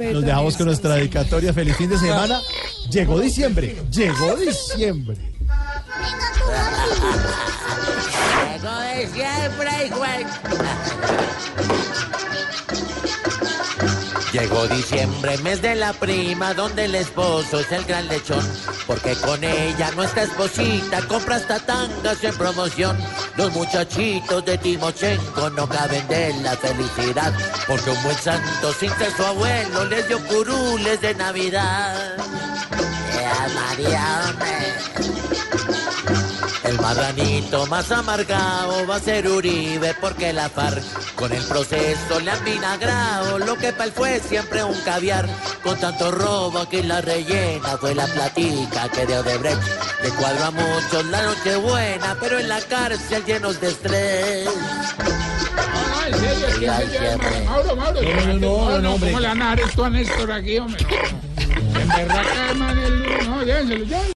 Nos dejamos con nuestra dedicatoria. Feliz fin de semana. Llegó diciembre. Llegó diciembre. Llegó diciembre. Llegó diciembre, mes de la prima, donde el esposo es el gran lechón. Porque con ella nuestra esposita compra hasta tangas en promoción. Los muchachitos de Timochenko no caben de la felicidad. Porque un buen santo sin ser su abuelo les dio curules de Navidad. ¡Ea María, el marranito más amargado va a ser Uribe porque la FARC con el proceso le han vinagrado lo que para él fue siempre un caviar con tanto robo que la rellena fue la platica que de Odebrecht le cuadro a muchos la noche buena pero en la cárcel llenos de estrés en serio, en serio, Mauro, Mauro, No, no, no, no, hombre. ¿Cómo le van a dar esto a Néstor aquí, hombre? En verdad, que, man, el- no, llévenselo, llévenselo.